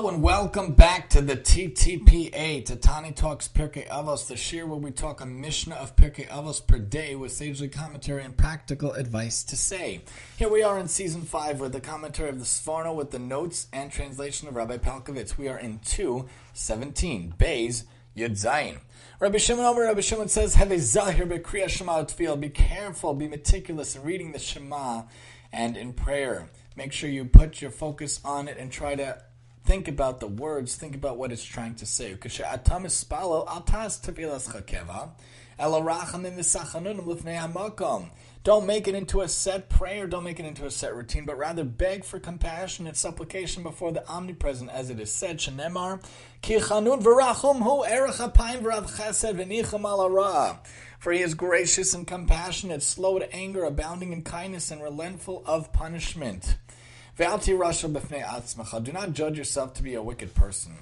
Hello and welcome back to the TTPA, to Tani Talks Pirkei Avos, the shiur where we talk a Mishnah of Pirkei Avos per day with sagely commentary and practical advice to say. Here we are in season 5 with the commentary of the Sforno with the notes and translation of Rabbi Pelcovitz. We are in 217, Bays Yud Zayin. Rabbi Shimon omer Rabbi Shimon says, Have a zahir kriya shema tefillah. Be careful, be meticulous in reading the Shema and in prayer. Make sure you put your focus on it and try to think about the words, think about what it's trying to say. Don't make it into a set prayer, don't make it into a set routine, but rather beg for compassion and supplication before the omnipresent, as it is said, Shenemar, For he is gracious and compassionate, slow to anger, abounding in kindness, and relentful of punishment. Do not judge yourself to be a wicked person.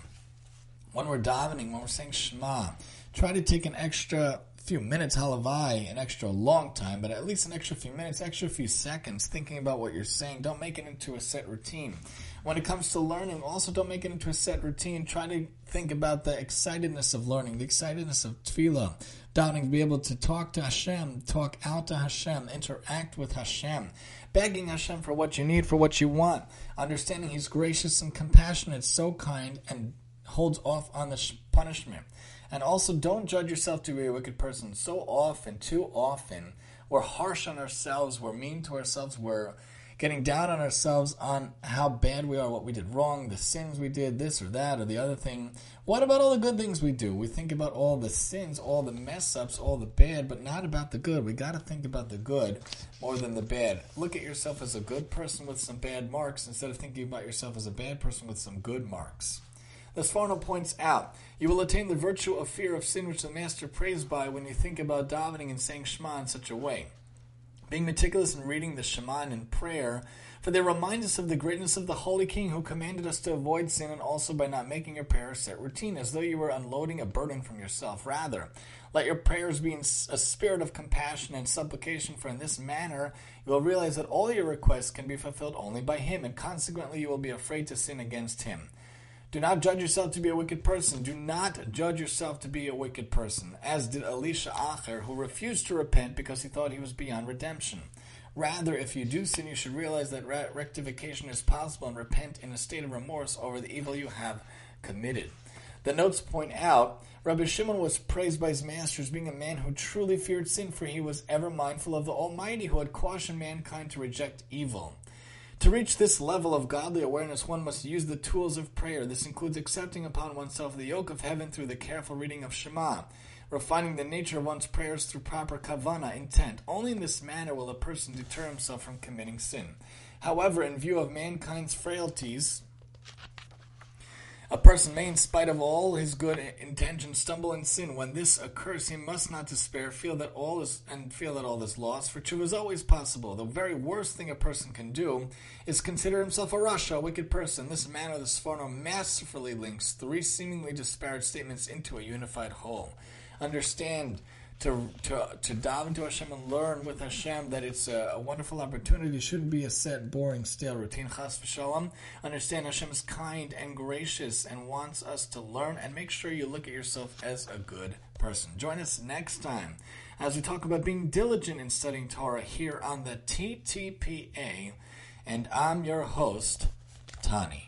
When we're davening, when we're saying Shema, try to take an extra few minutes, halavai, an extra long time, but at least an extra few minutes, extra few seconds thinking about what you're saying. Don't make it into a set routine. When it comes to learning, also don't make it into a set routine. Try to think about the excitedness of learning, the excitedness of tefillah, to be able to talk to Hashem, talk out to Hashem, interact with Hashem begging Hashem for what you need, for what you want, understanding He's gracious and compassionate, so kind, and holds off on the punishment. And also, don't judge yourself to be a wicked person. So often, too often, we're harsh on ourselves, we're mean to ourselves, we're getting down on ourselves on how bad we are, what we did wrong, the sins we did, this or that or the other thing. What about all the good things we do? We think about all the sins, all the mess ups, all the bad, but not about the good. We got to think about the good more than the bad. Look at yourself as a good person with some bad marks instead of thinking about yourself as a bad person with some good marks. The Sforno points out, you will attain the virtue of fear of sin which the Master prays by when you think about davening and saying Shema in such a way being meticulous in reading the Shema in prayer, for they remind us of the greatness of the Holy King who commanded us to avoid sin and also by not making your prayer set routine, as though you were unloading a burden from yourself. Rather, let your prayers be in a spirit of compassion and supplication, for in this manner you will realize that all your requests can be fulfilled only by Him, and consequently you will be afraid to sin against Him. Do not judge yourself to be a wicked person. Do not judge yourself to be a wicked person, as did Elisha Acher, who refused to repent because he thought he was beyond redemption. Rather, if you do sin, you should realize that rectification is possible and repent in a state of remorse over the evil you have committed. The notes point out Rabbi Shimon was praised by his masters, being a man who truly feared sin, for he was ever mindful of the Almighty, who had cautioned mankind to reject evil. To reach this level of godly awareness, one must use the tools of prayer. This includes accepting upon oneself the yoke of heaven through the careful reading of Shema, refining the nature of one's prayers through proper kavana, intent. Only in this manner will a person deter himself from committing sin. However, in view of mankind's frailties, a person may, in spite of all his good intentions, stumble in sin. When this occurs, he must not despair, feel that all is and feel that all is lost. For true is always possible. The very worst thing a person can do is consider himself a rasha, a wicked person. This manner, the Sforno masterfully links three seemingly disparate statements into a unified whole. Understand to to to dive into Hashem and learn with Hashem that it's a, a wonderful opportunity. It shouldn't be a set, boring, stale routine. Chas v'shalom. Understand Hashem is kind and gracious and wants us to learn. And make sure you look at yourself as a good person. Join us next time as we talk about being diligent in studying Torah here on the TTPA. And I'm your host, Tani.